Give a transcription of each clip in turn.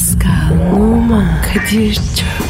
Pascal, Oman, Kadir çok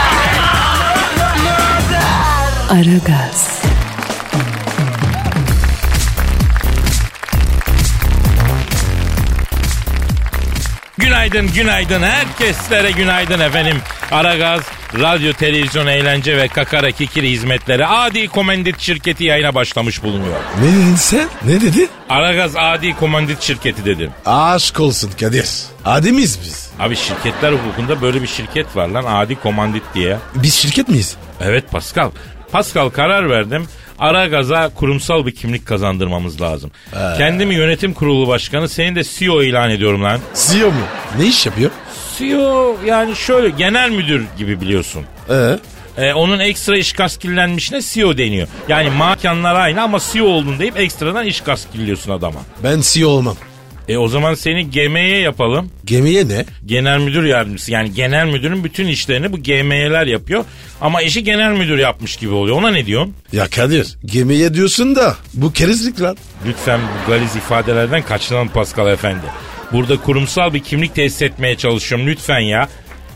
Aragaz, Günaydın, günaydın. Herkeslere günaydın efendim. Aragaz, radyo, televizyon, eğlence ve kakara kikiri hizmetleri adi komandit şirketi yayına başlamış bulunuyor. Ne dedin sen? Ne dedi? Aragaz adi komandit şirketi dedim. Aşk olsun Kadir. Hadi miyiz biz? Abi şirketler hukukunda böyle bir şirket var lan adi komandit diye. Biz şirket miyiz? Evet Pascal. Pascal karar verdim. Aragaz'a kurumsal bir kimlik kazandırmamız lazım. Kendimi yönetim kurulu başkanı, seni de CEO ilan ediyorum lan. CEO mu? Ne iş yapıyor? CEO yani şöyle genel müdür gibi biliyorsun. Ee? Ee, onun ekstra iş kaskillenmişine CEO deniyor. Yani makanlar aynı ama CEO oldun deyip ekstradan iş kaskilliyorsun adama. Ben CEO olmam. E o zaman seni GM'ye yapalım. Gemiye ne? Genel müdür yardımcısı. Yani genel müdürün bütün işlerini bu GM'ler yapıyor. Ama işi genel müdür yapmış gibi oluyor. Ona ne diyorsun? Ya Kadir gemiye diyorsun da bu kerizlik lan. Lütfen bu galiz ifadelerden kaçınalım Pascal Efendi. Burada kurumsal bir kimlik tesis etmeye çalışıyorum lütfen ya.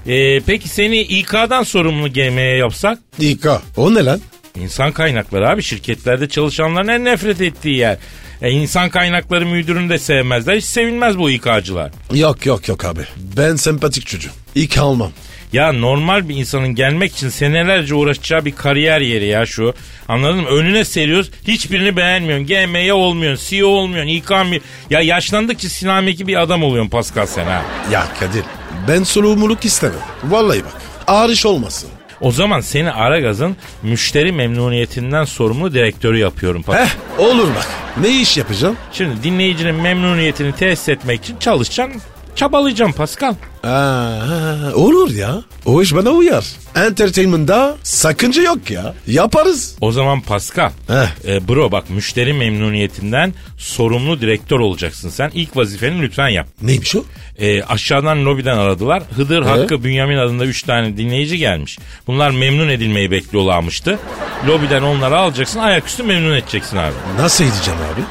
Ee, peki seni İK'dan sorumlu GM'ye yapsak? İK. O ne lan? İnsan kaynakları abi şirketlerde çalışanların en nefret ettiği yer. E, insan kaynakları müdürünü de sevmezler. Hiç sevilmez bu İK'cılar. Yok yok yok abi. Ben sempatik çocuğum. İK almam. Ya normal bir insanın gelmek için senelerce uğraşacağı bir kariyer yeri ya şu. Anladın mı? Önüne seriyoruz. Hiçbirini beğenmiyorsun. GM'ye olmuyorsun. CEO olmuyorsun. İK mı? Ya yaşlandıkça sinameki bir adam oluyorsun Pascal sen ha. Ya Kadir ben sorumluluk istemem. Vallahi bak. Ağır iş olmasın. O zaman seni Aragaz'ın müşteri memnuniyetinden sorumlu direktörü yapıyorum Pascal. Heh olur bak. Ne iş yapacağım? Şimdi dinleyicinin memnuniyetini tesis etmek için çalışacaksın. Çabalayacağım Pascal. Aa, olur ya. O iş bana uyar. Entertainment'da sakınca yok ya. Yaparız. O zaman Pascal. Heh. E, bro bak müşteri memnuniyetinden sorumlu direktör olacaksın sen. İlk vazifeni lütfen yap. Neymiş o? E, aşağıdan lobiden aradılar. Hıdır Hakkı Bünyamin adında 3 tane dinleyici gelmiş. Bunlar memnun edilmeyi bekliyorlarmıştı. Lobiden onları alacaksın ayaküstü memnun edeceksin abi. Nasıl edeceğim abi?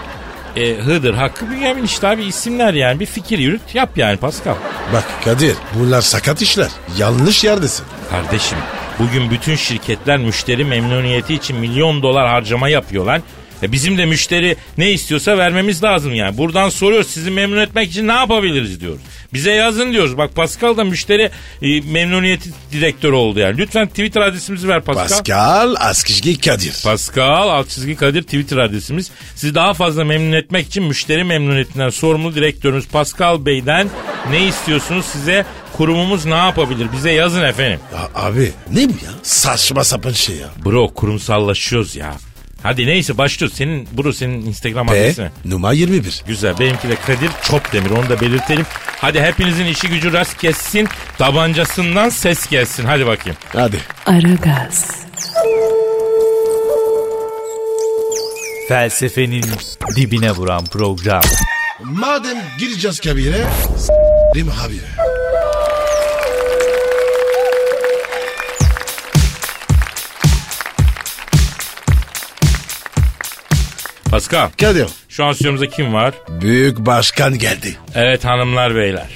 E, Hıdır Hakkı Bünyamin işte abi isimler yani bir fikir yürüt yap yani Pascal. Bak Kadir bunlar sakat işler. Yanlış yerdesin. Kardeşim bugün bütün şirketler müşteri memnuniyeti için milyon dolar harcama yapıyorlar. E bizim de müşteri ne istiyorsa vermemiz lazım yani. Buradan soruyoruz sizi memnun etmek için ne yapabiliriz diyoruz. Bize yazın diyoruz. Bak Pascal da müşteri e, memnuniyeti direktörü oldu yani. Lütfen Twitter adresimizi ver Pascal. Pascal Askizgi Kadir. Pascal alt çizgi Kadir Twitter adresimiz. Sizi daha fazla memnun etmek için müşteri memnuniyetinden sorumlu direktörümüz Pascal Bey'den ne istiyorsunuz size kurumumuz ne yapabilir? Bize yazın efendim. Ya abi ne bu ya? Saçma sapan şey ya. Bro kurumsallaşıyoruz ya. Hadi neyse başlıyoruz. Senin bro senin Instagram adresi ne? numara 21. Güzel. Benimki de Kadir Çopdemir. Onu da belirtelim. Hadi hepinizin işi gücü rast kessin. Tabancasından ses gelsin. Hadi bakayım. Hadi. Aragaz, Felsefenin dibine vuran program. Madem gireceğiz kabire s**rim abi. Pascal. Kadir. Şu an stüdyomuzda kim var? Büyük başkan geldi. Evet hanımlar beyler.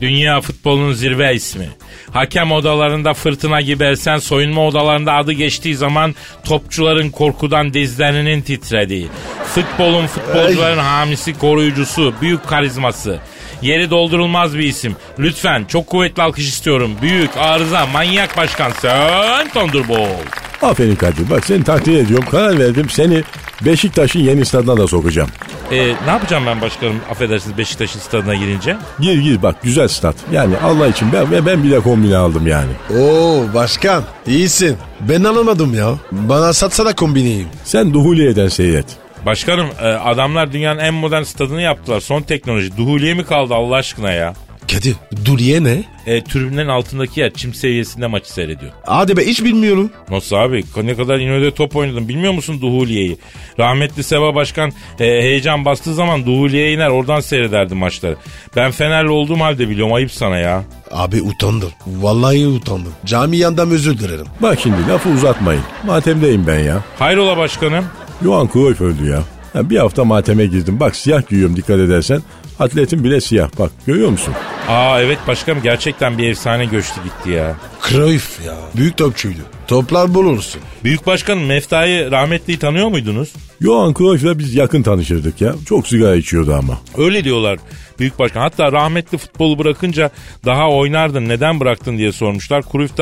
Dünya futbolunun zirve ismi. Hakem odalarında fırtına gibi esen soyunma odalarında adı geçtiği zaman topçuların korkudan dizlerinin titrediği. Futbolun futbolcuların hamisi koruyucusu, büyük karizması. Yeri doldurulmaz bir isim. Lütfen çok kuvvetli alkış istiyorum. Büyük, arıza, manyak başkan Sen Thunderbolt. Aferin Kadir. Bak seni takdir ediyorum. Karar verdim. Seni Beşiktaş'ın yeni stadına da sokacağım. Ee, ne yapacağım ben başkanım affedersiniz Beşiktaş'ın stadına girince? Gir gir bak güzel stat. Yani Allah için ben ben bile kombine aldım yani. Oo başkan iyisin. Ben alamadım ya. Bana satsana kombineyim. Sen Duhuliye'den seyret. Başkanım e, adamlar dünyanın en modern stadını yaptılar. Son teknoloji. Duhuliye mi kaldı Allah aşkına ya? Kadir Duriye ne? E, tribünlerin altındaki yer çim seviyesinde maçı seyrediyor. Hadi be hiç bilmiyorum. Nasıl abi? Ne kadar İnönü'de top oynadım bilmiyor musun Duhuliye'yi? Rahmetli Seva Başkan e, heyecan bastığı zaman Duhuliye'ye iner oradan seyrederdi maçları. Ben Fenerli olduğum halde biliyorum ayıp sana ya. Abi utandım. Vallahi utandım. Cami yandan özür dilerim. Bak şimdi lafı uzatmayın. Matemdeyim ben ya. Hayrola başkanım? Johan Cruyff öldü ya. Ha, bir hafta mateme girdim. Bak siyah giyiyorum dikkat edersen. Atletin bile siyah. Bak görüyor musun? Aa evet başkanım gerçekten bir efsane göçtü gitti ya. Cruyff ya. Büyük topçuydu. Toplar bulursun. Büyük başkanım Mefta'yı rahmetliyi tanıyor muydunuz? Johan Cruyff'la biz yakın tanışırdık ya. Çok sigara içiyordu ama. Öyle diyorlar büyük başkan. Hatta rahmetli futbolu bırakınca daha oynardın neden bıraktın diye sormuşlar. Cruyff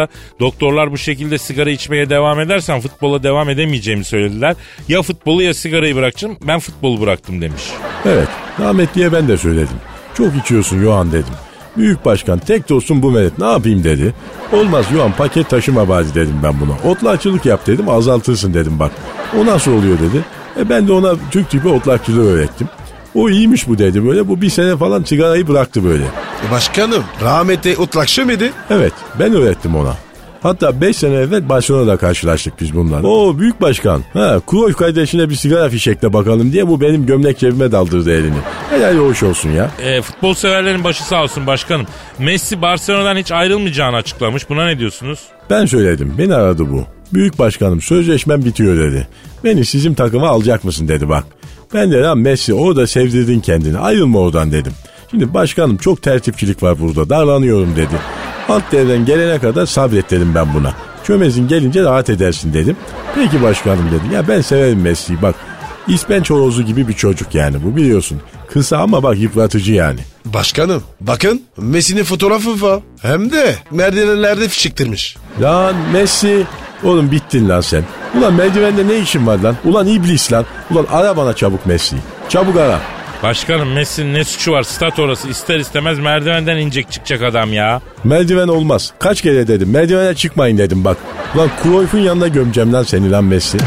doktorlar bu şekilde sigara içmeye devam edersen futbola devam edemeyeceğimi söylediler. Ya futbolu ya sigarayı bırakacağım ben futbolu bıraktım demiş. Evet rahmetliye ben de söyledim. Çok içiyorsun Johan dedim. Büyük başkan tek dostum bu medet ne yapayım dedi. Olmaz Johan paket taşıma bari dedim ben buna. Otlakçılık yap dedim azaltırsın dedim bak. O nasıl oluyor dedi. E ben de ona Türk tipi otlakçılığı öğrettim. O iyiymiş bu dedi böyle. Bu bir sene falan sigarayı bıraktı böyle. E başkanım rahmetli utlakşı mıydı? Evet ben öğrettim ona. Hatta 5 sene evvel Barcelona'da karşılaştık biz bunlarla. Oo büyük başkan. Ha Cruyff kardeşine bir sigara fişekle bakalım diye bu benim gömlek cebime daldırdı elini. Helal hoş olsun ya. E, futbol severlerin başı sağ olsun başkanım. Messi Barcelona'dan hiç ayrılmayacağını açıklamış. Buna ne diyorsunuz? Ben söyledim. Beni aradı bu. Büyük başkanım sözleşmem bitiyor dedi. Beni sizin takıma alacak mısın dedi bak. Ben de lan Messi orada sevdirdin kendini ayrılma oradan dedim. Şimdi başkanım çok tertipçilik var burada darlanıyorum dedi. Alt devren gelene kadar sabret dedim ben buna. Çömezin gelince rahat edersin dedim. Peki başkanım dedi. Ya ben severim Messi'yi bak. İspenç horozu gibi bir çocuk yani bu biliyorsun. Kısa ama bak yıpratıcı yani. Başkanım bakın Messi'nin fotoğrafı var. Hem de merdivenlerde fişiktirmiş. Lan Messi. Oğlum bittin lan sen. Ulan merdivende ne işin var lan? Ulan iblis lan. Ulan ara bana çabuk Messi'yi. Çabuk ara. Başkanım Messi'nin ne suçu var? Stat orası ister istemez merdivenden inecek çıkacak adam ya. Merdiven olmaz. Kaç kere dedim. Merdivene çıkmayın dedim bak. Ulan Cruyff'un yanına gömeceğim lan seni lan Messi.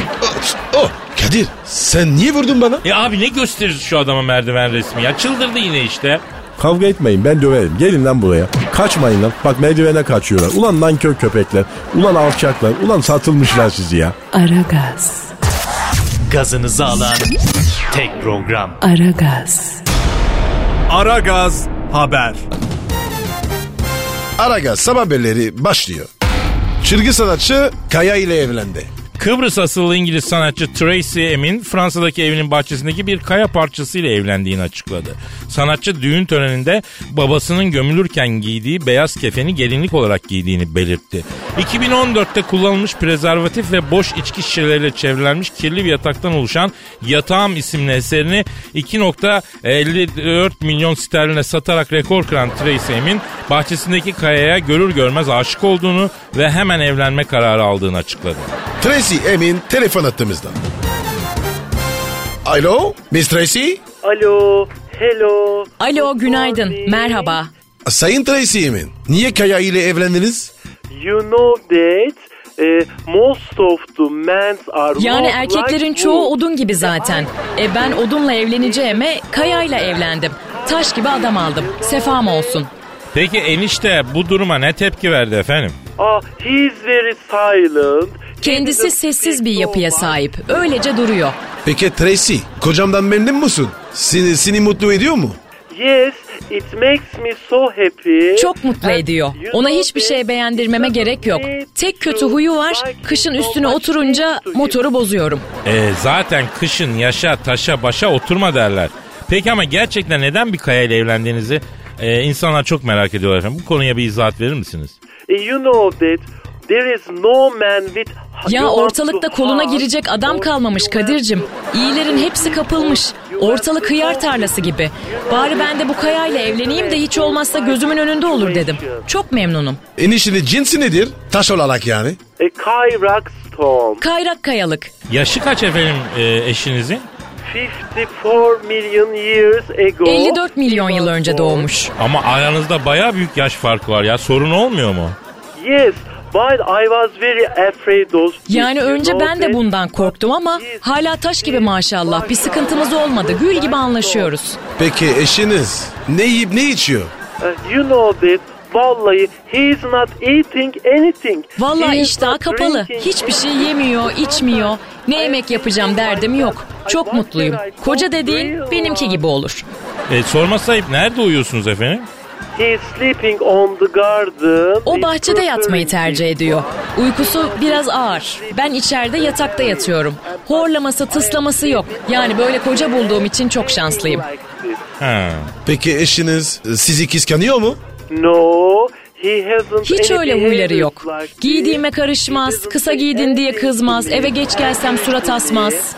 Oh Kadir sen niye vurdun bana? E abi ne gösterir şu adama merdiven resmi ya? Çıldırdı yine işte. Kavga etmeyin ben döverim. Gelin lan buraya. Kaçmayın lan. Bak merdivene kaçıyorlar. Ulan nankör köpekler. Ulan alçaklar. Ulan satılmışlar sizi ya. Aragaz, Gazınızı alan tek program. Aragaz, Aragaz Haber. Aragaz sabah haberleri başlıyor. Çılgın sanatçı Kaya ile evlendi. Kıbrıs asıllı İngiliz sanatçı Tracy Emin Fransa'daki evinin bahçesindeki bir kaya parçasıyla evlendiğini açıkladı. Sanatçı düğün töreninde babasının gömülürken giydiği beyaz kefeni gelinlik olarak giydiğini belirtti. 2014'te kullanılmış prezervatif ve boş içki şişeleriyle çevrilenmiş kirli bir yataktan oluşan Yatağım isimli eserini 2.54 milyon sterline satarak rekor kıran Tracy Emin bahçesindeki kayaya görür görmez aşık olduğunu ve hemen evlenme kararı aldığını açıkladı. Tracy Emin telefon attığımızda. Alo Miss Tracy? Alo, hello. Alo günaydın merhaba. Sayın Tracy Emin niye Kaya ile evlendiniz? You know that eh, most of the men are Yani erkeklerin like çoğu odun gibi zaten. E ben odunla evleneceğime kayayla evlendim. Taş gibi adam aldım. Sefam olsun. Peki enişte bu duruma ne tepki verdi efendim? Ah, he is very silent. Kendisi sessiz bir yapıya sahip. Öylece duruyor. Peki Tracy kocamdan memnun musun? Seni, seni mutlu ediyor mu? Yes, it makes me so happy. Çok mutlu ediyor. Ona hiçbir şey beğendirmeme gerek yok. Tek kötü huyu var. Kışın üstüne oturunca motoru bozuyorum. E, zaten kışın yaşa taşa başa oturma derler. Peki ama gerçekten neden bir kayayla evlendiğinizi e, insanlar çok merak ediyorlar efendim. Bu konuya bir izahat verir misiniz? You know that there is no man with... Ya ortalıkta koluna girecek adam kalmamış Kadir'cim. İyilerin hepsi kapılmış. Ortalık hıyar tarlası gibi. Bari ben de bu kayayla evleneyim de hiç olmazsa gözümün önünde olur dedim. Çok memnunum. Eniştenin cinsi nedir? Taş olarak yani. A Kyrax stone. Kayrak kayalık. Yaşı kaç efendim e, eşinizin? 54 million years ago. 54 milyon yıl önce doğmuş. Ama aranızda baya büyük yaş farkı var ya. Sorun olmuyor mu? Yes, but I was very afraid of Yani önce ben de bundan korktum ama hala taş gibi maşallah. Bir sıkıntımız olmadı. Gül gibi anlaşıyoruz. Peki eşiniz ne yiyip ne içiyor? uh, you know that Vallahi he is not eating anything. Vallahi not kapalı. Hiçbir şey yemiyor, içmiyor. Ne yemek yapacağım derdim yok. Çok mutluyum. Koca dediğin benimki gibi olur. E, sorma sahip nerede uyuyorsunuz efendim? He is sleeping on the garden. O bahçede yatmayı tercih ediyor. Uykusu biraz ağır. Ben içeride yatakta yatıyorum. Horlaması, tıslaması yok. Yani böyle koca bulduğum için çok şanslıyım. Ha. Peki eşiniz e, sizi kıskanıyor mu? No, he hasn't Hiç any öyle huyları yok. Giydiğime karışmaz, kısa giydin diye kızmaz, eve geç gelsem surat asmaz.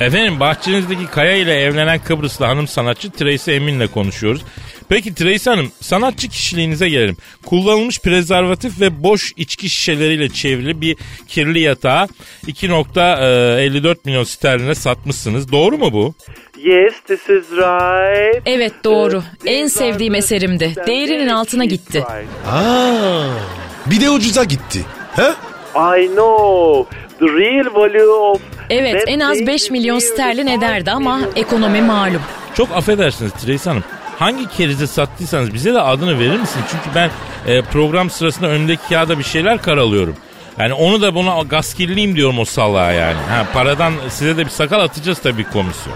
Efendim bahçenizdeki Kaya ile evlenen Kıbrıslı hanım sanatçı Tracy Emin'le konuşuyoruz. Peki Tracy Hanım sanatçı kişiliğinize gelelim. Kullanılmış prezervatif ve boş içki şişeleriyle çevrili bir kirli yatağı 2.54 milyon sterline satmışsınız. Doğru mu bu? Yes, this is right. Evet doğru. Uh, En sevdiğim eserimdi. Değerinin altına gitti. Aa, bir de ucuza gitti. He? I know. The real value of Evet en az thing 5 is milyon sterlin ederdi ama ekonomi malum. Çok affedersiniz Tracy Hanım. Hangi kerize sattıysanız bize de adını verir misiniz? Çünkü ben e, program sırasında önümdeki kağıda bir şeyler karalıyorum. Yani onu da buna gaskilliyim diyorum o salağa yani. Ha, paradan size de bir sakal atacağız tabii komisyon.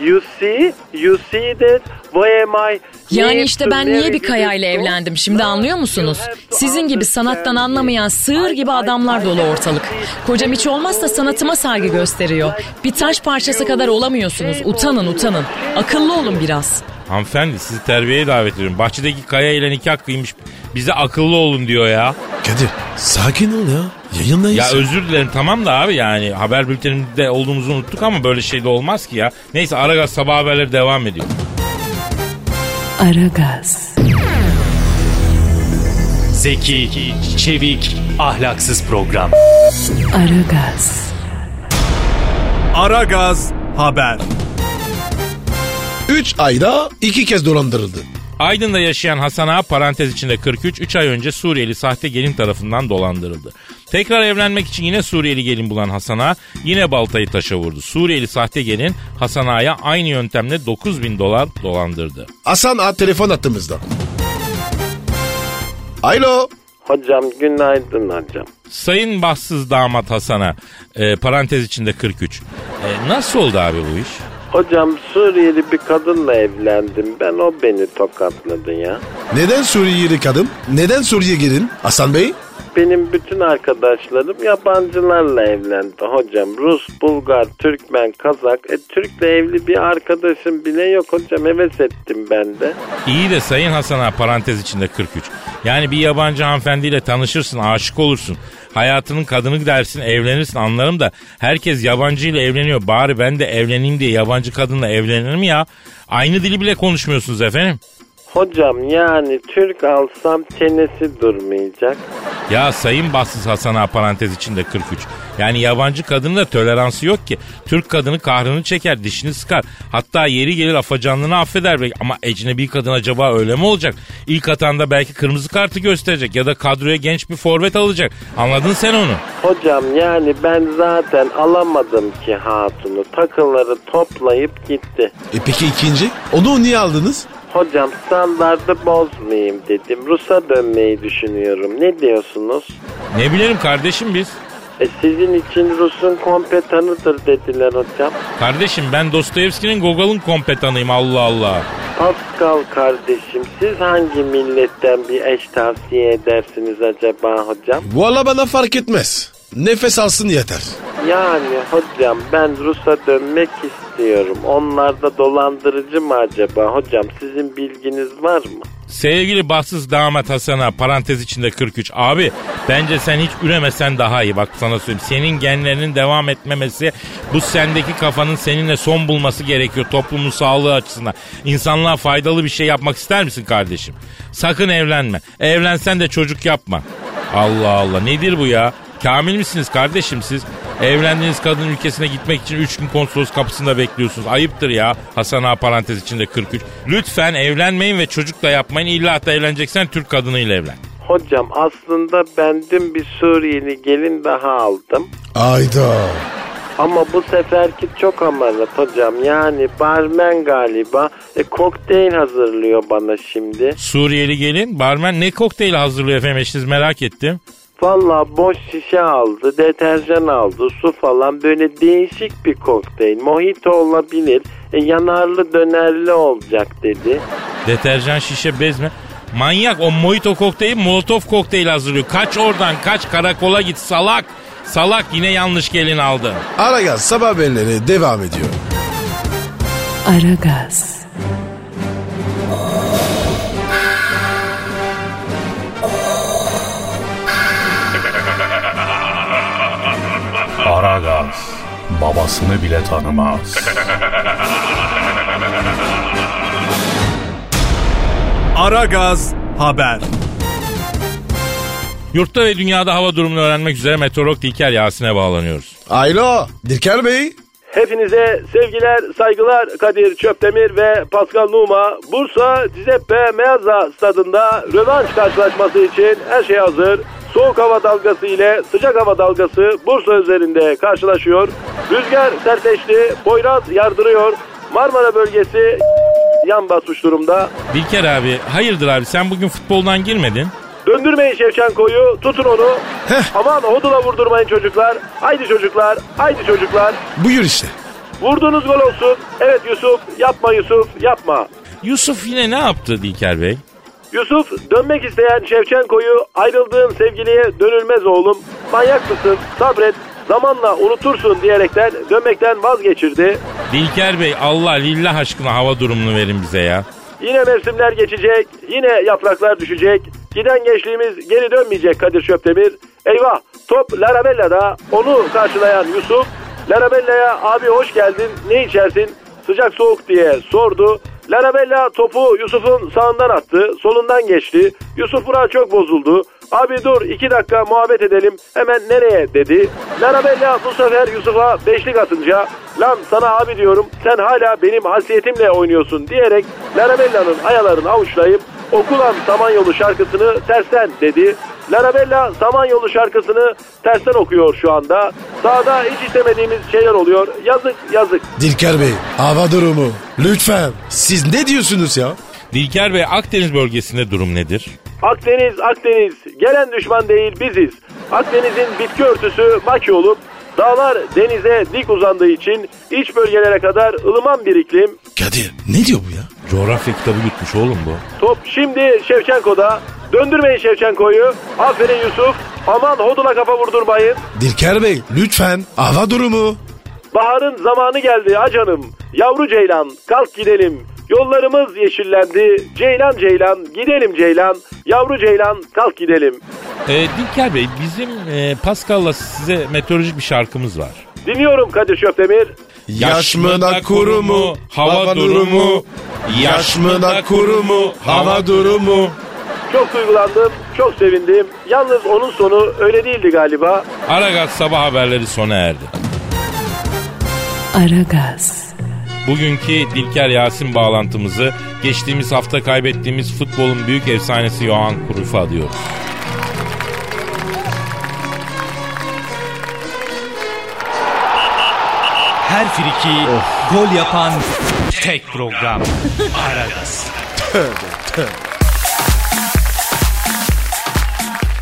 You see? You see that? Why am I Yani işte ben niye bir kayayla evlendim şimdi anlıyor musunuz? Sizin gibi sanattan anlamayan sığır gibi adamlar dolu ortalık. Kocam hiç olmazsa sanatıma saygı gösteriyor. Bir taş parçası kadar olamıyorsunuz. Utanın utanın. Akıllı olun biraz. Hanımefendi sizi terbiyeye davet ediyorum. Bahçedeki kaya ile nikah kıymış. Bize akıllı olun diyor ya. Kadir sakin ol ya. Yayındayız. Ya özür dilerim tamam da abi yani haber bültenimizde olduğumuzu unuttuk ama böyle şey de olmaz ki ya. Neyse Aragaz sabah haberleri devam ediyor. Aragaz, Zeki, çevik, ahlaksız program. Aragaz, Aragaz Haber. 3 ayda iki kez dolandırıldı. Aydın'da yaşayan Hasan Ağa parantez içinde 43 3 ay önce Suriyeli sahte gelin tarafından dolandırıldı. Tekrar evlenmek için yine Suriyeli gelin bulan Hasan Ağa yine baltayı taşa vurdu. Suriyeli sahte gelin Hasan Ağa'ya aynı yöntemle 9000 dolar dolandırdı. Hasan A telefon attığımızda. Alo. Hocam günaydın hocam. Sayın bahtsız damat Hasan'a e, parantez içinde 43. E, nasıl oldu abi bu iş? Hocam Suriyeli bir kadınla evlendim ben o beni tokatladı ya. Neden Suriyeli kadın? Neden Suriye gelin? Hasan Bey? Benim bütün arkadaşlarım yabancılarla evlendi hocam. Rus, Bulgar, Türkmen, Kazak. E Türk'le evli bir arkadaşım bile yok hocam. Heves ettim ben de. İyi de Sayın Hasan'a parantez içinde 43. Yani bir yabancı hanımefendiyle tanışırsın, aşık olursun. Hayatının kadını dersin, evlenirsin anlarım da herkes yabancıyla evleniyor. Bari ben de evleneyim diye yabancı kadınla evlenirim ya. Aynı dili bile konuşmuyorsunuz efendim. Hocam yani Türk alsam çenesi durmayacak. Ya sayın bahtsız Hasan Ağa parantez içinde 43. Yani yabancı kadının da toleransı yok ki. Türk kadını kahrını çeker, dişini sıkar. Hatta yeri gelir afacanlığını affeder. belki. Ama ecnebi kadın acaba öyle mi olacak? İlk atanda belki kırmızı kartı gösterecek ya da kadroya genç bir forvet alacak. Anladın sen onu. Hocam yani ben zaten alamadım ki hatunu. Takıları toplayıp gitti. E peki ikinci? Onu niye aldınız? Hocam standardı bozmayayım dedim. Rus'a dönmeyi düşünüyorum. Ne diyorsunuz? Ne bilelim kardeşim biz. E sizin için Rus'un kompetanıdır dediler hocam. Kardeşim ben Dostoyevski'nin Gogol'un kompetanıyım Allah Allah. Pascal kardeşim siz hangi milletten bir eş tavsiye edersiniz acaba hocam? Valla bana fark etmez. Nefes alsın yeter. Yani hocam ben Rus'a dönmek istiyorum. Onlar da dolandırıcı mı acaba? Hocam sizin bilginiz var mı? Sevgili bahtsız damat Hasan'a parantez içinde 43. Abi bence sen hiç üremesen daha iyi. Bak sana söyleyeyim. Senin genlerinin devam etmemesi bu sendeki kafanın seninle son bulması gerekiyor toplumun sağlığı açısından. İnsanlığa faydalı bir şey yapmak ister misin kardeşim? Sakın evlenme. Evlensen de çocuk yapma. Allah Allah nedir bu ya? Kamil misiniz kardeşim siz? Evlendiğiniz kadın ülkesine gitmek için 3 gün konsolos kapısında bekliyorsunuz. Ayıptır ya. Hasan Ağa parantez içinde 43. Lütfen evlenmeyin ve çocuk da yapmayın. İlla da evleneceksen Türk kadınıyla evlen. Hocam aslında ben dün bir Suriyeli gelin daha aldım. Ayda. Ama bu seferki çok amarat hocam. Yani barmen galiba e, kokteyl hazırlıyor bana şimdi. Suriyeli gelin barmen ne kokteyl hazırlıyor efendim eşiniz merak ettim. Valla boş şişe aldı, deterjan aldı, su falan böyle değişik bir kokteyl. Mojito olabilir, e, yanarlı dönerli olacak dedi. Deterjan şişe bez mi? Manyak o mojito kokteyli molotov kokteyli hazırlıyor. Kaç oradan kaç karakola git salak. Salak yine yanlış gelin aldın. Aragaz sabah haberleri devam ediyor. Aragaz, Aragaz babasını bile tanımaz. Aragaz haber. Yurtta ve dünyada hava durumunu öğrenmek üzere meteorolog Dilker Yasin'e bağlanıyoruz. Alo Dilker Bey. Hepinize sevgiler, saygılar Kadir Çöptemir ve Pascal Numa. Bursa Cizeppe Meazza stadında rövanş karşılaşması için her şey hazır. Soğuk hava dalgası ile sıcak hava dalgası Bursa üzerinde karşılaşıyor. Rüzgar sertleşti, Poyraz yardırıyor. Marmara bölgesi yan basmış durumda. Dilker abi hayırdır abi sen bugün futboldan girmedin? Döndürmeyin Şevçenko'yu, tutun onu. Heh. Aman hodula vurdurmayın çocuklar. Haydi çocuklar, haydi çocuklar. Buyur işte. Vurduğunuz gol olsun. Evet Yusuf, yapma Yusuf, yapma. Yusuf yine ne yaptı Dilker Bey? Yusuf dönmek isteyen Şevçenko'yu ayrıldığın sevgiliye dönülmez oğlum. Manyak mısın? Sabret. Zamanla unutursun diyerekten dönmekten vazgeçirdi. Dilker Bey Allah lillah aşkına hava durumunu verin bize ya. Yine mevsimler geçecek, yine yapraklar düşecek. Giden gençliğimiz geri dönmeyecek Kadir Şöptemir. Eyvah top Larabella'da onu karşılayan Yusuf. Larabella'ya abi hoş geldin ne içersin sıcak soğuk diye sordu. Larabella topu Yusuf'un sağından attı, solundan geçti. Yusuf buna çok bozuldu. Abi dur iki dakika muhabbet edelim hemen nereye dedi. Larabella bu sefer Yusuf'a beşlik atınca lan sana abi diyorum sen hala benim hasiyetimle oynuyorsun diyerek Larabella'nın ayalarını avuçlayıp okulan Samanyolu şarkısını tersten dedi. Larabella Samanyolu şarkısını tersten okuyor şu anda. Sağda hiç istemediğimiz şeyler oluyor. Yazık yazık. Dilker Bey hava durumu. Lütfen. Siz ne diyorsunuz ya? Dilker Bey Akdeniz bölgesinde durum nedir? Akdeniz Akdeniz gelen düşman değil biziz. Akdeniz'in bitki örtüsü maki olup dağlar denize dik uzandığı için iç bölgelere kadar ılıman bir iklim. Kadir ne diyor bu ya? Coğrafya kitabı yutmuş oğlum bu. Top şimdi Şevçenko'da. Döndürmeyin Şevçenko'yu. Aferin Yusuf. Aman hodula kafa vurdurmayın. Dilker Bey lütfen hava durumu. Baharın zamanı geldi ha canım. Yavru ceylan kalk gidelim. Yollarımız yeşillendi. Ceylan ceylan gidelim ceylan. Yavru ceylan kalk gidelim. Ee, Dilker Bey bizim e, Pascal'la size meteorolojik bir şarkımız var. Dinliyorum Kadir Şöpdemir. Yaş mı da kuru mu? Hava durumu. Yaş mı da kuru mu? Hava durumu. Çok duygulandım, çok sevindim. Yalnız onun sonu öyle değildi galiba. Aragaz sabah haberleri sona erdi. Aragaz, Bugünkü Dilker Yasin bağlantımızı geçtiğimiz hafta kaybettiğimiz futbolun büyük efsanesi Johan Cruyff'a adıyoruz. Her friki gol yapan tek program. Aragaz.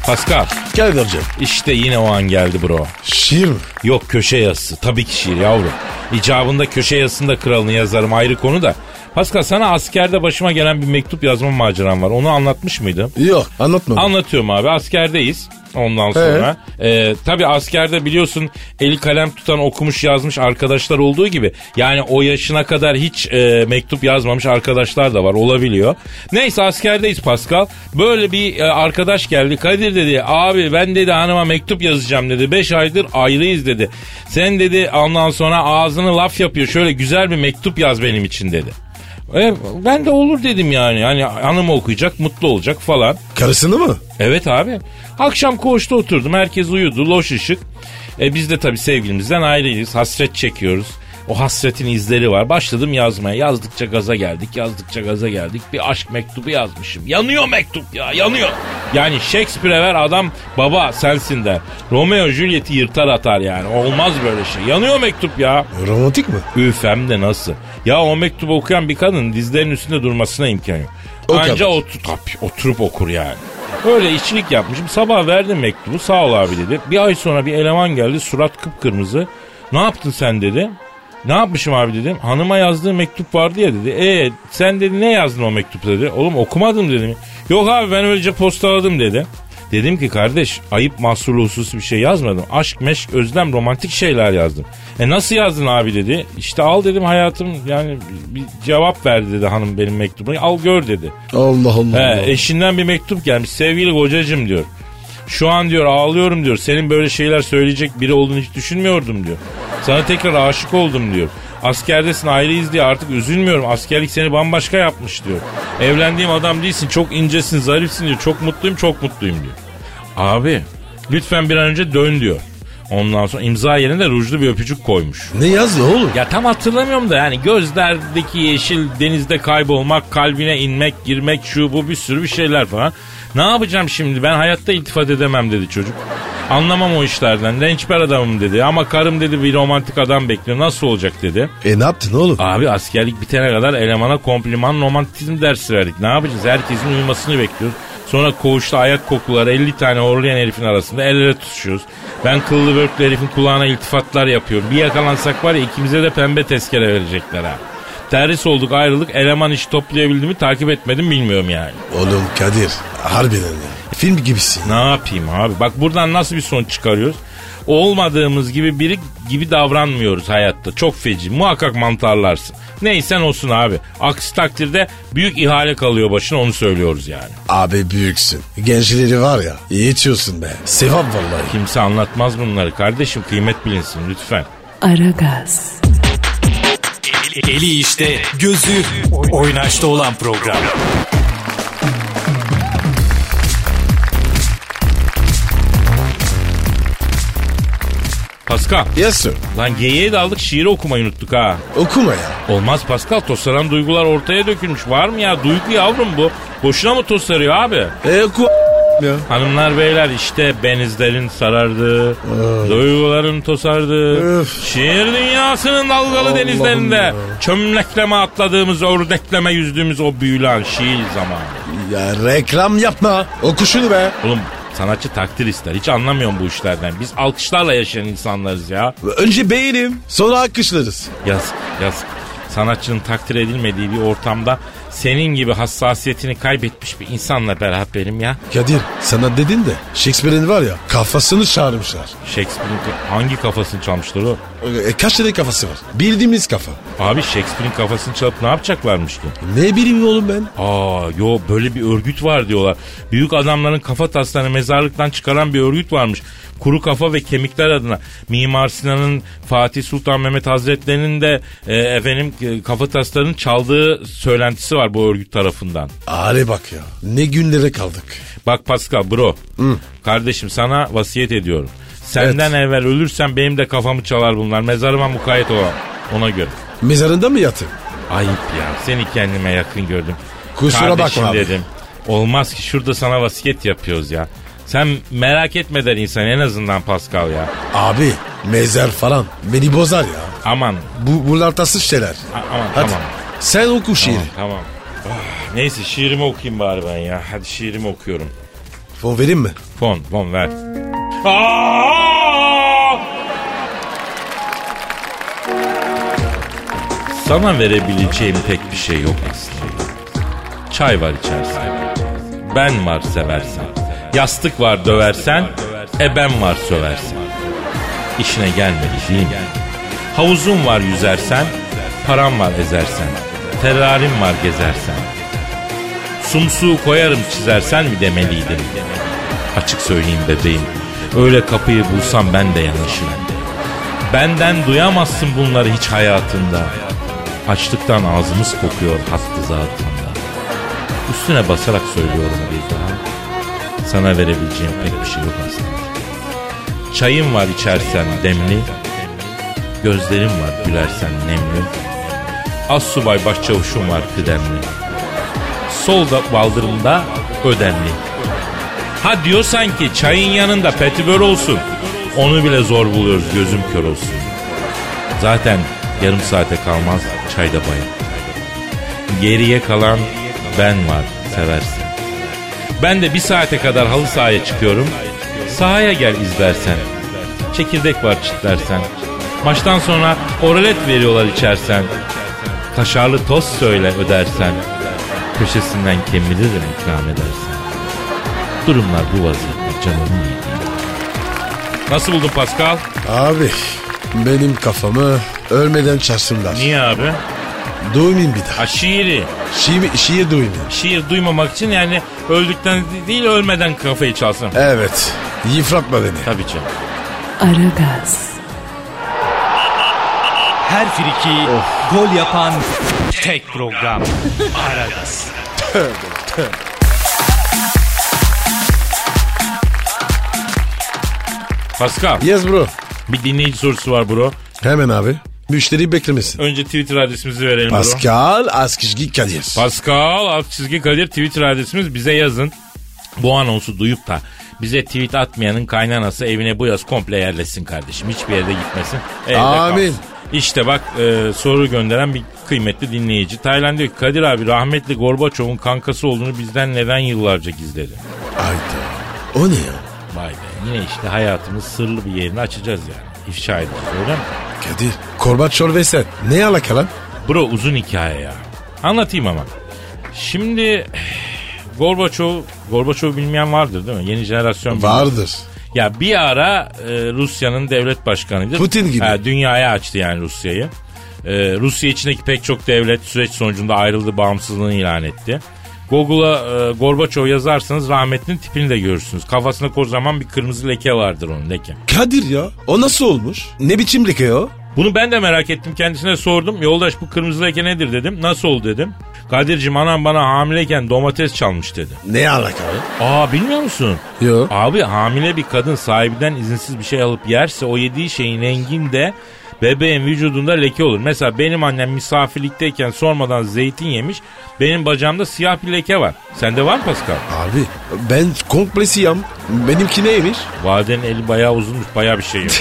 Pascal Kadir'cim işte yine o an geldi bro. şiir mi? Yok köşe yazısı tabii ki şiir yavrum. İcabında köşe yazısında kralını yazarım ayrı konu da. Pascal sana askerde başıma gelen bir mektup yazma maceram var. Onu anlatmış mıydım? Yok anlatma. Anlatıyorum abi askerdeyiz. Ondan sonra e, tabii askerde biliyorsun eli kalem tutan okumuş yazmış arkadaşlar olduğu gibi yani o yaşına kadar hiç e, mektup yazmamış arkadaşlar da var olabiliyor. Neyse askerdeyiz Pascal böyle bir e, arkadaş geldi Kadir dedi abi ben dedi hanıma mektup yazacağım dedi 5 aydır ayrıyız dedi. Sen dedi ondan sonra ağzını laf yapıyor şöyle güzel bir mektup yaz benim için dedi. E, ben de olur dedim yani. Hani hanım okuyacak, mutlu olacak falan. Karısını mı? Evet abi. Akşam koğuşta oturdum. Herkes uyudu. Loş ışık. E biz de tabii sevgilimizden ayrıyız. Hasret çekiyoruz. O hasretin izleri var. Başladım yazmaya. Yazdıkça gaza geldik. Yazdıkça gaza geldik. Bir aşk mektubu yazmışım. Yanıyor mektup ya yanıyor. Yani Shakespeare'e ver adam baba sensin der. Romeo Juliet'i yırtar atar yani. Olmaz böyle şey. Yanıyor mektup ya. Romantik mi? Üf hem de nasıl. Ya o mektubu okuyan bir kadın dizlerinin üstünde durmasına imkan yok. O Anca otur, tabii, oturup okur yani. Öyle işçilik yapmışım. Sabah verdim mektubu. Sağ ol abi dedi. Bir ay sonra bir eleman geldi. Surat kıpkırmızı. Ne yaptın sen dedi. Ne yapmışım abi dedim. Hanıma yazdığı mektup vardı ya dedi. E sen dedi ne yazdın o mektupta dedi. Oğlum okumadım dedim. Yok abi ben öylece postaladım dedi. Dedim ki kardeş ayıp mahsurlu hususi bir şey yazmadım. Aşk, meşk, özlem, romantik şeyler yazdım. E nasıl yazdın abi dedi. İşte al dedim hayatım yani bir cevap verdi dedi hanım benim mektubuma. Al gör dedi. Allah Allah. He, eşinden bir mektup gelmiş. Sevgili kocacım diyor. Şu an diyor ağlıyorum diyor. Senin böyle şeyler söyleyecek biri olduğunu hiç düşünmüyordum diyor. Sana tekrar aşık oldum diyor. Askerdesin ayrıyız diye artık üzülmüyorum. Askerlik seni bambaşka yapmış diyor. Evlendiğim adam değilsin çok incesin zarifsin diyor. Çok mutluyum çok mutluyum diyor. Abi lütfen bir an önce dön diyor. Ondan sonra imza yerine de rujlu bir öpücük koymuş. Ne yazdı oğlum? Ya tam hatırlamıyorum da yani gözlerdeki yeşil denizde kaybolmak, kalbine inmek, girmek şu bu bir sürü bir şeyler falan. Ne yapacağım şimdi ben hayatta iltifat edemem dedi çocuk. Anlamam o işlerden. Rençber adamım dedi. Ama karım dedi bir romantik adam bekliyor. Nasıl olacak dedi. E ne yaptın oğlum? Abi askerlik bitene kadar elemana kompliman romantizm dersi verdik. Ne yapacağız? Herkesin uyumasını bekliyoruz. Sonra koğuşta ayak kokuları 50 tane horlayan herifin arasında el ele tutuşuyoruz. Ben kıllı börklü herifin kulağına iltifatlar yapıyorum. Bir yakalansak var ya ikimize de pembe tezkere verecekler ha. Terhis olduk ayrılık eleman işi toplayabildi mi takip etmedim bilmiyorum yani. Oğlum Kadir harbiden ya. Film gibisin. Ne yapayım abi? Bak buradan nasıl bir sonuç çıkarıyoruz? Olmadığımız gibi biri gibi davranmıyoruz hayatta. Çok feci. Muhakkak mantarlarsın. Neysen olsun abi. Aksi takdirde büyük ihale kalıyor başına onu söylüyoruz yani. Abi büyüksün. Gençleri var ya yetiyorsun be. Sevap vallahi. Kimse anlatmaz bunları kardeşim. Kıymet bilinsin lütfen. Aragaz, Eli işte, gözü oynaşta olan program. Pascal. Yes sir. Lan geyiğe daldık şiiri okumayı unuttuk ha. Okuma ya. Olmaz Pascal tosaran duygular ortaya dökülmüş. Var mı ya duygu yavrum bu? Boşuna mı tosarıyor abi? E oku ya. Hanımlar beyler işte benizlerin sarardığı, duyguların tosardığı, Öf. şiir dünyasının dalgalı Allah'ım denizlerinde ya. çömlekleme atladığımız, ördekleme yüzdüğümüz o büyülen şiir zamanı. Ya reklam yapma. Oku şunu be. Oğlum sanatçı takdir ister. Hiç anlamıyorum bu işlerden. Biz alkışlarla yaşayan insanlarız ya. Önce beğenim sonra alkışlarız. Yazık, yazık. Sanatçının takdir edilmediği bir ortamda senin gibi hassasiyetini kaybetmiş bir insanla beraberim ya. Kadir sana dedin de Shakespeare'in var ya kafasını çağırmışlar. Shakespeare'in hangi kafasını çalmışlar o? E, kaç tane kafası var? Bildiğimiz kafa. Abi Shakespeare'in kafasını çalıp ne yapacaklarmış ki? Ne bileyim oğlum ben? Aa yo böyle bir örgüt var diyorlar. Büyük adamların kafa taslarını mezarlıktan çıkaran bir örgüt varmış. Kuru kafa ve kemikler adına. Mimar Sinan'ın Fatih Sultan Mehmet Hazretleri'nin de e, efendim e, kafa taslarının çaldığı söylentisi var bu örgüt tarafından. Hale bak ya. Ne günlere kaldık. Bak Pascal bro. Kardeşim sana vasiyet ediyorum. Senden evvel ölürsen benim de kafamı çalar bunlar. Mezarıma mukayyet ol. Ona göre. Mezarında mı yatın? Ayıp ya. Seni kendime yakın gördüm. Kusura Kardeşim bakma abi. dedim. Olmaz ki şurada sana vasiyet yapıyoruz ya. Sen merak etme der insan en azından Pascal ya. Abi mezar falan beni bozar ya. Aman. Bu bunlar tatsız şeyler. a- aman Hadi tamam. Sen oku şiiri. Tamam tamam. Ah, neyse şiirimi okuyayım bari ben ya. Hadi şiirimi okuyorum. Fon vereyim mi? Fon, fon ver. Aa! Sana verebileceğim pek bir şey yok aslında. Çay var içersen. Ben var seversen. Yastık var döversen. E ben var söversen. İşine gelmedi değil mi? Havuzun var yüzersen. Param var ezersen. Ferrarim var gezersen. Sumsuğu koyarım çizersen mi demeliydim. Açık söyleyeyim bebeğim. Öyle kapıyı bulsam ben de yanaşırım. Benden duyamazsın bunları hiç hayatında. Açlıktan ağzımız kokuyor hattı zatında. Üstüne basarak söylüyorum bir daha. Sana verebileceğim pek bir şey yok aslında. Çayım var içersen demli. Gözlerim var gülersen nemli. Az subay başçavuşum var kıdemli. Solda baldırımda ödemli. Ha diyor sanki çayın yanında petibör olsun. Onu bile zor buluyoruz gözüm kör olsun. Zaten yarım saate kalmaz çayda bayım. Geriye kalan ben var seversen. Ben de bir saate kadar halı sahaya çıkıyorum. Sahaya gel izlersen. Çekirdek var çitlersen. Maçtan sonra oralet veriyorlar içersen. Kaşarlı tost söyle ödersen. Köşesinden kemiririm ikram edersen. Durumlar bu vaziyette canımı yediğim. Nasıl buldun Pascal? Abi benim kafamı ölmeden çarsınlar. Niye abi? Duymayayım bir daha. Ha şiiri. Şiir, şiir duymayayım. Şiir duymamak için yani öldükten değil ölmeden kafayı çalsın. Evet. Yıpratma beni. Tabii canım. Aragaz, Her friki gol yapan tek program. Aragaz. Pascal Yes bro. bir dinleyici sorusu var bro. Hemen abi. Müşteri beklemesin. Önce Twitter adresimizi verelim bro. Pascal Askizgi Kadir. Pascal alt çizgi Kadir Twitter adresimiz bize yazın. Bu anonsu duyup da bize tweet atmayanın kaynanası evine bu yaz komple yerleşsin kardeşim. Hiçbir yere gitmesin. Evde Amin. kalsın. İşte bak e, soru gönderen bir kıymetli dinleyici. Tayland diyor ki Kadir abi rahmetli Gorbaçov'un kankası olduğunu bizden neden yıllarca gizledi? Hayda. O ne ya? Vay be yine işte hayatımın sırlı bir yerini açacağız yani. İfşa edeceğiz öyle mi? Kadir. Korbaçor ve sen. Ne alaka lan? Bro uzun hikaye ya. Anlatayım ama. Şimdi Gorbaçov, Gorbaçov bilmeyen vardır değil mi? Yeni jenerasyon bilmez. Vardır. Ya bir ara e, Rusya'nın devlet başkanıydı. Putin gibi. Ha, dünyaya açtı yani Rusya'yı. E, Rusya içindeki pek çok devlet süreç sonucunda ayrıldı, bağımsızlığını ilan etti. Google'a e, Gorbaçov yazarsanız rahmetlinin tipini de görürsünüz. Kafasında kocaman bir kırmızı leke vardır onun leke. Kadir ya. O nasıl olmuş? Ne biçim leke o? Bunu ben de merak ettim kendisine sordum. Yoldaş bu kırmızı leke nedir dedim. Nasıl oldu dedim. Kadir'cim anam bana hamileyken domates çalmış dedi. Ne alaka be? Aa bilmiyor musun? Yok. Abi hamile bir kadın sahibinden izinsiz bir şey alıp yerse o yediği şeyin renginde bebeğin vücudunda leke olur. Mesela benim annem misafirlikteyken sormadan zeytin yemiş. Benim bacağımda siyah bir leke var. Sende var mı Pascal? Abi ben komple siyam. Benimki neymiş? Vadenin eli bayağı uzunmuş bayağı bir şey yok.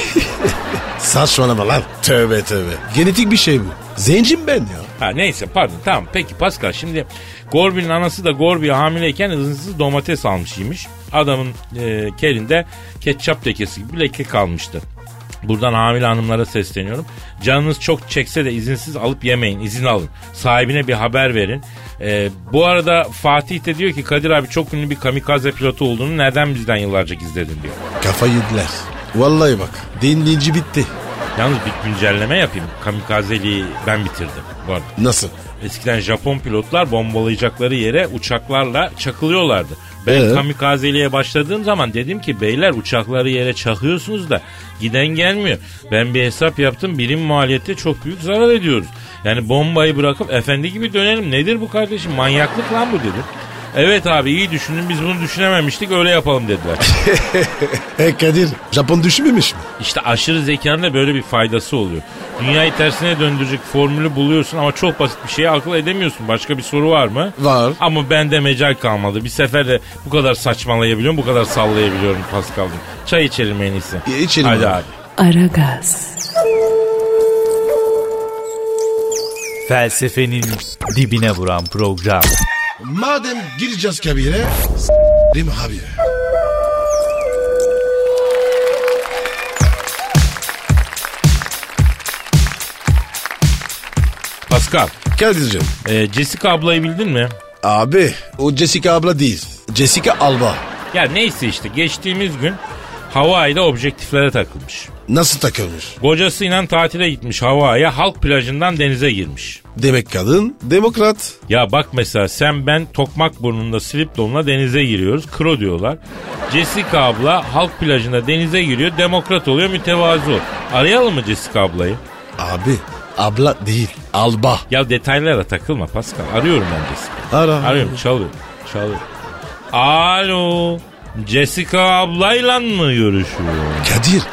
Saçmalama lan. Tövbe tövbe. Genetik bir şey bu. Zencim ben ya. ha neyse pardon tamam peki Pascal şimdi Gorbi'nin anası da Gorbi'ye hamileyken izinsiz domates almış yemiş. Adamın e, kelinde ketçap lekesi gibi bir leke kalmıştı. Buradan hamile hanımlara sesleniyorum. Canınız çok çekse de izinsiz alıp yemeyin. izin alın. Sahibine bir haber verin. Ee, bu arada Fatih de diyor ki Kadir abi çok ünlü bir kamikaze pilotu olduğunu neden bizden yıllarca gizledin diyor. Kafa yediler. Vallahi bak. Dinleyici bitti. Yalnız bir güncelleme yapayım. Kamikazeliği ben bitirdim. Arada. Nasıl? Eskiden Japon pilotlar bombalayacakları yere uçaklarla çakılıyorlardı. Ben Ee? kamikazeliğe başladığım zaman dedim ki beyler uçakları yere çakıyorsunuz da giden gelmiyor. Ben bir hesap yaptım birim maliyette çok büyük zarar ediyoruz. Yani bombayı bırakıp efendi gibi dönelim. Nedir bu kardeşim manyaklık lan bu dedim. Evet abi iyi düşündün biz bunu düşünememiştik öyle yapalım dediler. E Kadir Japon düşmemiş mi? İşte aşırı zekanın da böyle bir faydası oluyor. Dünyayı tersine döndürecek formülü buluyorsun ama çok basit bir şeye akıl edemiyorsun. Başka bir soru var mı? Var. Ama bende mecal kalmadı. Bir seferde bu kadar saçmalayabiliyorum, bu kadar sallayabiliyorum Pascal'cığım. Çay içelim en iyisi. E, içelim Hadi abi. abi. Aragaz, Felsefenin dibine vuran program. Madem gireceğiz kabire s**rim abi. Pascal, Kadir'cim. e, Jessica ablayı bildin mi? Abi o Jessica abla değil. Jessica Alba. Ya neyse işte geçtiğimiz gün Hawaii'de objektiflere takılmış. Nasıl takılmış? Kocasıyla tatile gitmiş Hawaii'ye halk plajından denize girmiş. Demek kadın demokrat. Ya bak mesela sen ben tokmak burnunda slip donla denize giriyoruz. Kro diyorlar. Jessica abla halk plajında denize giriyor. Demokrat oluyor mütevazı. Arayalım mı Jessica ablayı? Abi abla değil Alba. Ya detaylara takılma Pascal. Arıyorum ben Jessica. Ara. Arıyorum çalıyor. Çalıyor. Alo. Jessica ablayla mı görüşüyor? Kadir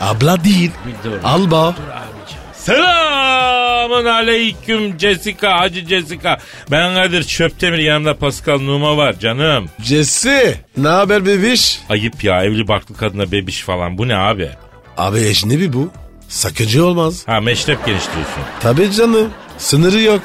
abla değil Bir dur. Alba. Dur abicim. Selamun aleyküm Jessica, Hacı Jessica. Ben Kadir Çöptemir, yanımda Pascal Numa var canım. Jesse ne haber bebiş? Ayıp ya evli barklı kadına bebiş falan. Bu ne abi? Abi ecnebi bu. Sakıncı olmaz. Ha meşrep genişliyorsun. Tabii canım. Sınırı yok.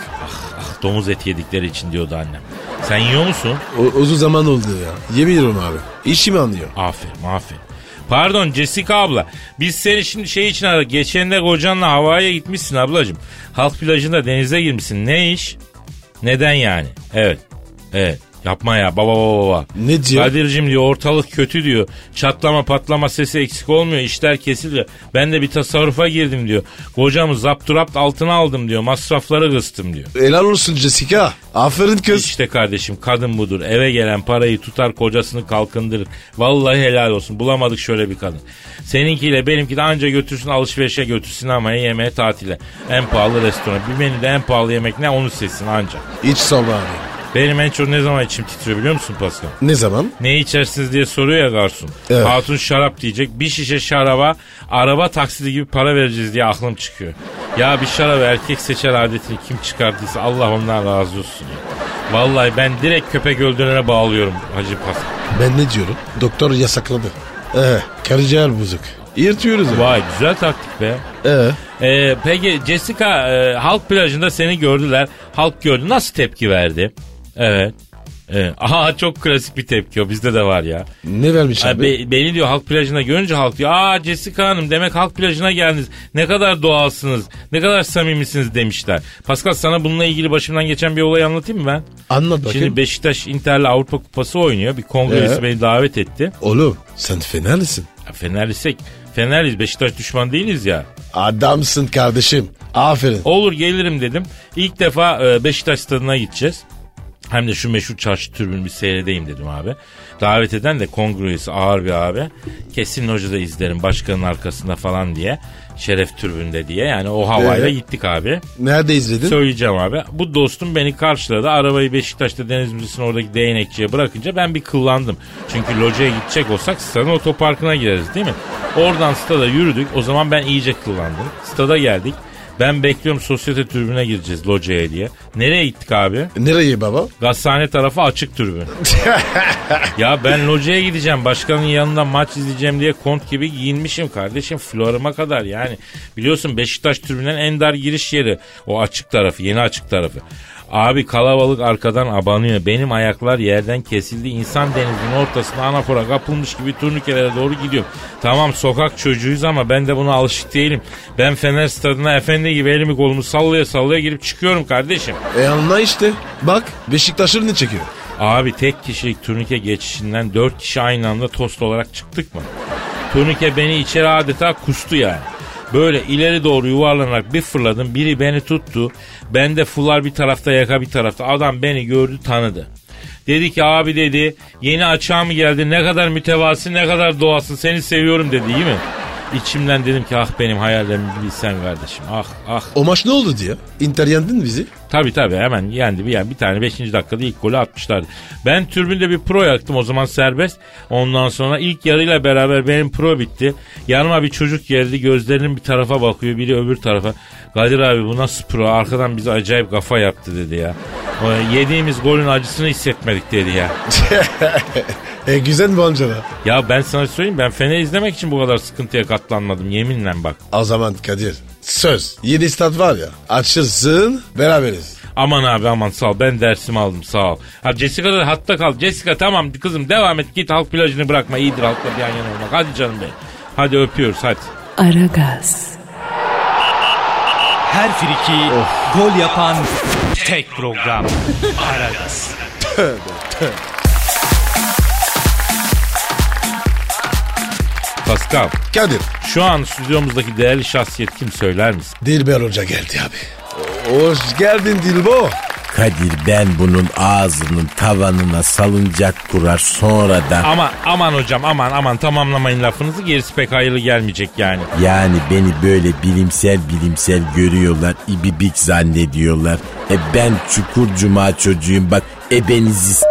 Domuz eti yedikleri için diyordu annem. Sen yiyor musun? O, uzun zaman oldu ya. Yemin ediyorum abi. İşimi anlıyor. Aferin aferin. Pardon Jessica abla. Biz seni şimdi şey için aradık. Geçen de kocanla havaya gitmişsin ablacığım. Halk plajında denize girmişsin. Ne iş? Neden yani? Evet. Evet. Yapma ya baba baba baba. Ne diyor? Kadir'cim diyor ortalık kötü diyor. Çatlama patlama sesi eksik olmuyor. işler kesiliyor. Ben de bir tasarrufa girdim diyor. Kocamı zapturapt altına aldım diyor. Masrafları kıstım diyor. Helal olsun Jessica. Aferin kız. İşte kardeşim kadın budur. Eve gelen parayı tutar kocasını kalkındırır. Vallahi helal olsun. Bulamadık şöyle bir kadın. Seninkiyle benimki de anca götürsün alışverişe götürsün ama yemeğe tatile. En pahalı restoran. Bir menüde en pahalı yemek ne onu seçsin anca. İç sor abi. Benim en çok ne zaman içim titriyor biliyor musun Pascal? Ne zaman? Ne içersiniz diye soruyor ya garson. Evet. Hatun şarap diyecek. Bir şişe şaraba araba taksidi gibi para vereceğiz diye aklım çıkıyor. Ya bir şarabı erkek seçer adetini kim çıkardıysa Allah ondan razı olsun ya. Vallahi ben direkt köpek öldürene bağlıyorum Hacı Pascal. Ben ne diyorum? Doktor yasakladı. Ee, karaciğer bozuk. Yırtıyoruz ya. Vay güzel taktik be. Ee, Ee, peki Jessica e, halk plajında seni gördüler. Halk gördü. Nasıl tepki verdi? Evet. Evet. Aha çok klasik bir tepki o bizde de var ya. ne vermiş abi? be- beni diyor halk plajına görünce halk diyor. Aa Jessica Hanım demek halk plajına geldiniz. Ne kadar doğalsınız. Ne kadar samimisiniz demişler. Pascal sana bununla ilgili başımdan geçen bir olay anlatayım mı ben? Anlat bakayım. Şimdi Beşiktaş Inter'le Avrupa Kupası oynuyor. Bir kongresi Ee? beni davet etti. Oğlum sen fenerlisin. Ya Fenerlisek Fenerliyiz Beşiktaş düşman değiliz ya. Adamsın kardeşim. Aferin. Olur gelirim dedim. İlk defa e, Beşiktaş stadına gideceğiz. Hem de şu meşhur çarşı türbünü bir seyredeyim dedim abi. Davet eden de kongre üyesi ağır bir abi. Kesin hocada izlerim başkanın arkasında falan diye. Şeref türbünde diye. Yani o havayla Ee? gittik abi. Nerede izledin? Söyleyeceğim abi. Bu dostum beni karşıladı. Arabayı Beşiktaş'ta Deniz Müzesi'nin oradaki değnekçiye bırakınca ben bir kıllandım. Çünkü locaya gidecek olsak stadın otoparkına gireriz değil mi? Oradan stada yürüdük. O zaman ben iyice kıllandım. Stada geldik. Ben bekliyorum sosyete tribüne gireceğiz locaya diye. Nereye gittik abi? Nereye baba? Gazhane tarafı açık tribün. ya ben locaya gideceğim. Başkanın yanında maç izleyeceğim diye kont gibi giyinmişim kardeşim. Floruma kadar yani. Biliyorsun Beşiktaş tribünden en dar giriş yeri. O açık tarafı, yeni açık tarafı. Abi kalabalık arkadan abanıyor. Benim ayaklar yerden kesildi. İnsan denizinin ortasında anafora kapılmış gibi turnikelere doğru gidiyorum. Tamam sokak çocuğuyuz ama ben de buna alışık değilim. Ben Fener stadına efendi gibi elimi kolumu sallaya sallaya girip çıkıyorum kardeşim. E anla işte. Bak Beşiktaş'ın ne çekiyor? Abi tek kişilik turnike geçişinden dört kişi aynı anda tost olarak çıktık mı? Turnike beni içeri adeta kustu yani. Böyle ileri doğru yuvarlanarak bir fırladım. Biri beni tuttu. Ben de fular bir tarafta yaka bir tarafta. Adam beni gördü tanıdı. Dedi ki abi dedi yeni açığa mı geldi ne kadar mütevazı ne kadar doğasın seni seviyorum dedi iyi mi? İçimden dedim ki ah benim hayallerimi bilsen kardeşim ah ah. O maç ne oldu diye? Inter yendin bizi. Tabii tabii hemen yendi bir, yani bir tane 5. dakikada ilk golü atmışlardı. Ben türbünde bir pro yaktım o zaman serbest. Ondan sonra ilk yarıyla beraber benim pro bitti. Yanıma bir çocuk geldi gözlerinin bir tarafa bakıyor biri öbür tarafa. Kadir abi bu nasıl pro arkadan bize acayip kafa yaptı dedi ya. O, yediğimiz golün acısını hissetmedik dedi ya. E güzel mi Ancana? Ya ben sana söyleyeyim ben Fener izlemek için bu kadar sıkıntıya katlanmadım yeminle bak. O zaman Kadir söz. Yeni stat var ya açılsın beraberiz. Aman abi aman sağ ol ben dersimi aldım sağ ol. Ha Jessica da hatta kal. Jessica tamam kızım devam et git halk plajını bırakma iyidir halkla bir yan yana olmak. Hadi canım benim. Hadi öpüyoruz hadi. Aragaz, Her friki gol yapan tek program. Aragaz. Pascal Kadir. şu an stüdyomuzdaki değerli şahsiyet kim söyler misin? Dilber Hoca geldi abi. Hoş geldin Dilbo. Kadir ben bunun ağzının tavanına salıncak kurar sonra da Ama aman hocam aman aman tamamlamayın lafınızı gerisi pek hayırlı gelmeyecek yani. yani beni böyle bilimsel bilimsel görüyorlar ibibik zannediyorlar. E ben çukur cuma çocuğuyum bak ebenizi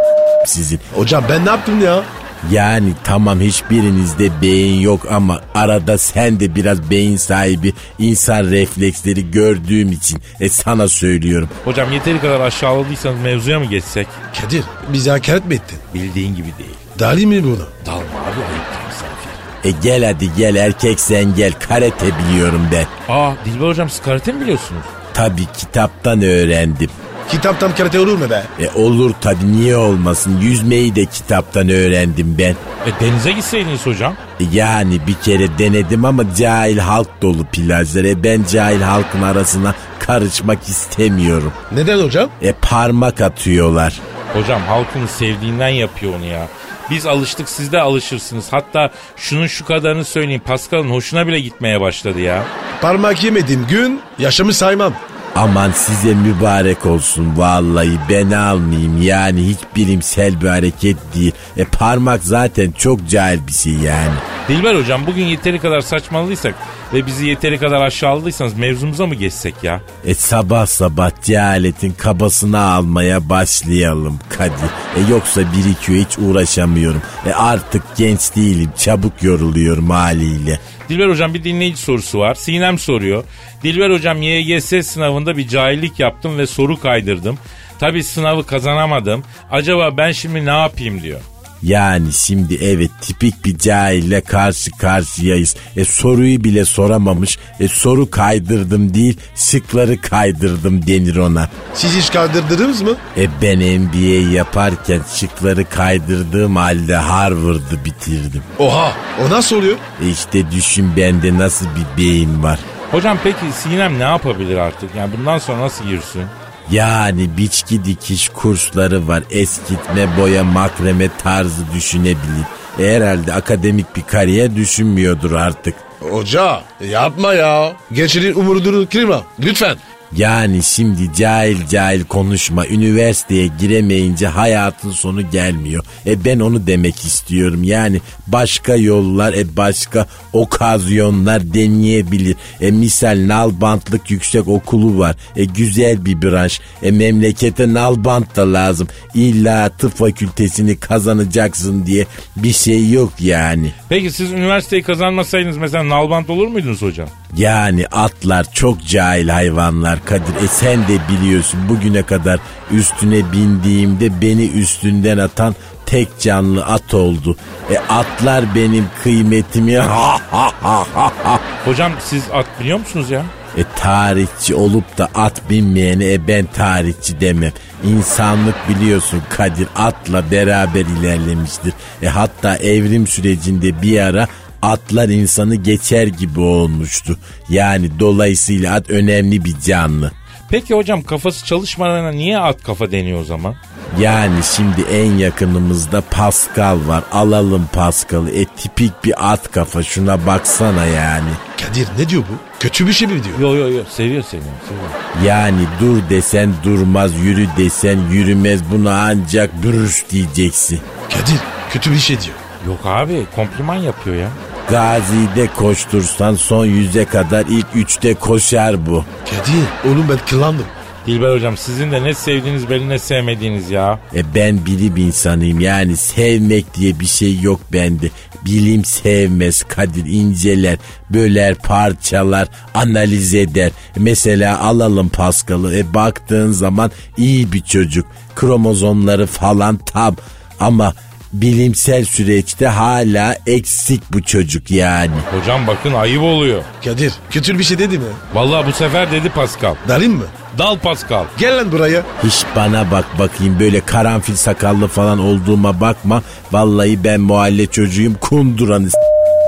sizin. Hocam ben ne yaptım ya? Yani tamam hiçbirinizde beyin yok ama arada sen de biraz beyin sahibi insan refleksleri gördüğüm için e sana söylüyorum. Hocam yeteri kadar aşağıladıysanız mevzuya mı geçsek? Kadir bize hakaret mi ettin? Bildiğin gibi değil. Dali mi buna? Dalma abi ayıptır misafir. E gel hadi gel erkek sen gel karate biliyorum ben. Aa Dilber hocam siz karate mi biliyorsunuz? Tabi kitaptan öğrendim. Kitaptan karate olur mu be? E olur tabi niye olmasın yüzmeyi de kitaptan öğrendim ben. E denize gitseydiniz hocam. E Yani bir kere denedim ama cahil halk dolu plajlar. E ben cahil halkın arasına karışmak istemiyorum. Neden hocam? E parmak atıyorlar. Hocam halkını sevdiğinden yapıyor onu ya. Biz alıştık siz de alışırsınız. Hatta şunun şu kadarını söyleyeyim. Pascal'ın hoşuna bile gitmeye başladı ya. Parmak yemediğim gün yaşamı saymam. Aman size mübarek olsun vallahi ben almayayım yani hiç bilimsel bir hareket değil. E parmak zaten çok cahil bir şey yani. Dilber hocam bugün yeteri kadar saçmaladıysak ve bizi yeteri kadar aşağıladıysanız mevzumuza mı geçsek ya? E sabah sabah cehaletin kabasını almaya başlayalım Kadir. E yoksa birikiyor hiç uğraşamıyorum. E artık genç değilim çabuk yoruluyorum haliyle. Dilber hocam bir dinleyici sorusu var. Sinem soruyor. Dilber hocam YGS sınavında bir cahillik yaptım ve soru kaydırdım. Tabi sınavı kazanamadım. Acaba ben şimdi ne yapayım diyor. Yani şimdi evet tipik bir cahille karşı karşıyayız. E soruyu bile soramamış. E soru kaydırdım değil şıkları kaydırdım denir ona. Siz hiç kaldırdınız mı? E ben MBA yaparken şıkları kaydırdığım halde Harvard'ı bitirdim. Oha o nasıl oluyor? E işte düşün bende nasıl bir beyin var. Hocam peki Sinem ne yapabilir artık? Yani bundan sonra nasıl girsin? Yani biçki dikiş kursları var. Eskitme, boya, makreme tarzı düşünebilir. E herhalde akademik bir kariyer düşünmüyordur artık. Hoca yapma ya. Gençlerin umurunu kırma lütfen. Yani şimdi cahil cahil konuşma. Üniversiteye giremeyince hayatın sonu gelmiyor. E ben onu demek istiyorum. Yani başka yollar, e başka okazyonlar deneyebilir. E misal nalbantlık yüksek okulu var. E güzel bir branş. E memlekete nalbant da lazım. İlla tıp fakültesini kazanacaksın diye bir şey yok yani. Peki siz üniversiteyi kazanmasaydınız mesela nalbant olur muydunuz hocam? Yani atlar çok cahil hayvanlar Kadir. E sen de biliyorsun bugüne kadar üstüne bindiğimde beni üstünden atan tek canlı at oldu. E atlar benim kıymetimi ha ha ha ha ha. Hocam siz at biliyor musunuz ya? E tarihçi olup da at binmeyene e ben tarihçi demem. İnsanlık biliyorsun Kadir atla beraber ilerlemiştir. E hatta evrim sürecinde bir ara atlar insanı geçer gibi olmuştu. Yani dolayısıyla at önemli bir canlı. Peki hocam kafası çalışmalarına niye at kafa deniyor o zaman? Yani şimdi en yakınımızda Pascal var. Alalım Pascal'ı. E tipik bir at kafa şuna baksana yani. Kadir ne diyor bu? Kötü bir şey mi diyor? Yo yo yo seviyor seni. Seviyor. Yani dur desen durmaz, yürü desen yürümez. Buna ancak bürüş diyeceksin. Kadir kötü bir şey diyor. Yok abi kompliman yapıyor ya. Gazi'de koştursan son yüze kadar ilk üçte koşar bu. Kadir oğlum ben kıllandım. Dilber hocam sizin de ne sevdiğiniz belli ne sevmediğiniz ya. E ben bilim insanıyım yani sevmek diye bir şey yok bende. Bilim sevmez Kadir inceler, böler, parçalar, analiz eder. Mesela alalım Pascal'ı e baktığın zaman iyi bir çocuk. Kromozomları falan tam ama bilimsel süreçte hala eksik bu çocuk yani. Hocam bakın ayıp oluyor. Kadir kötü bir şey dedi mi? Vallahi bu sefer dedi Pascal. Dalayım mı? Dal Pascal. Gel lan buraya. Hiç bana bak bakayım böyle karanfil sakallı falan olduğuma bakma. Vallahi ben mahalle çocuğuyum kunduranı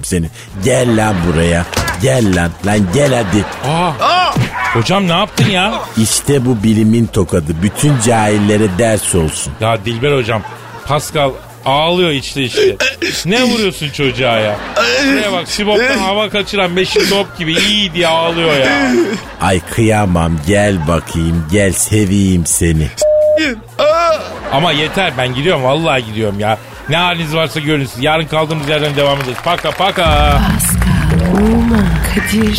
seni. Gel lan buraya. Gel lan. Lan gel hadi. Aa. Hocam ne yaptın ya? İşte bu bilimin tokadı. Bütün cahillere ders olsun. Ya Dilber hocam Pascal ağlıyor içte işte. ne vuruyorsun çocuğa ya? Şuraya bak Sibop'tan hava kaçıran beşik top gibi iyi diye ağlıyor ya. Ay kıyamam gel bakayım gel seveyim seni. Ama yeter ben gidiyorum vallahi gidiyorum ya. Ne haliniz varsa görün siz. Yarın kaldığımız yerden devam edeceğiz. Paka paka. Pascal, Oman, Kadir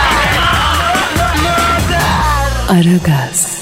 Aragaz.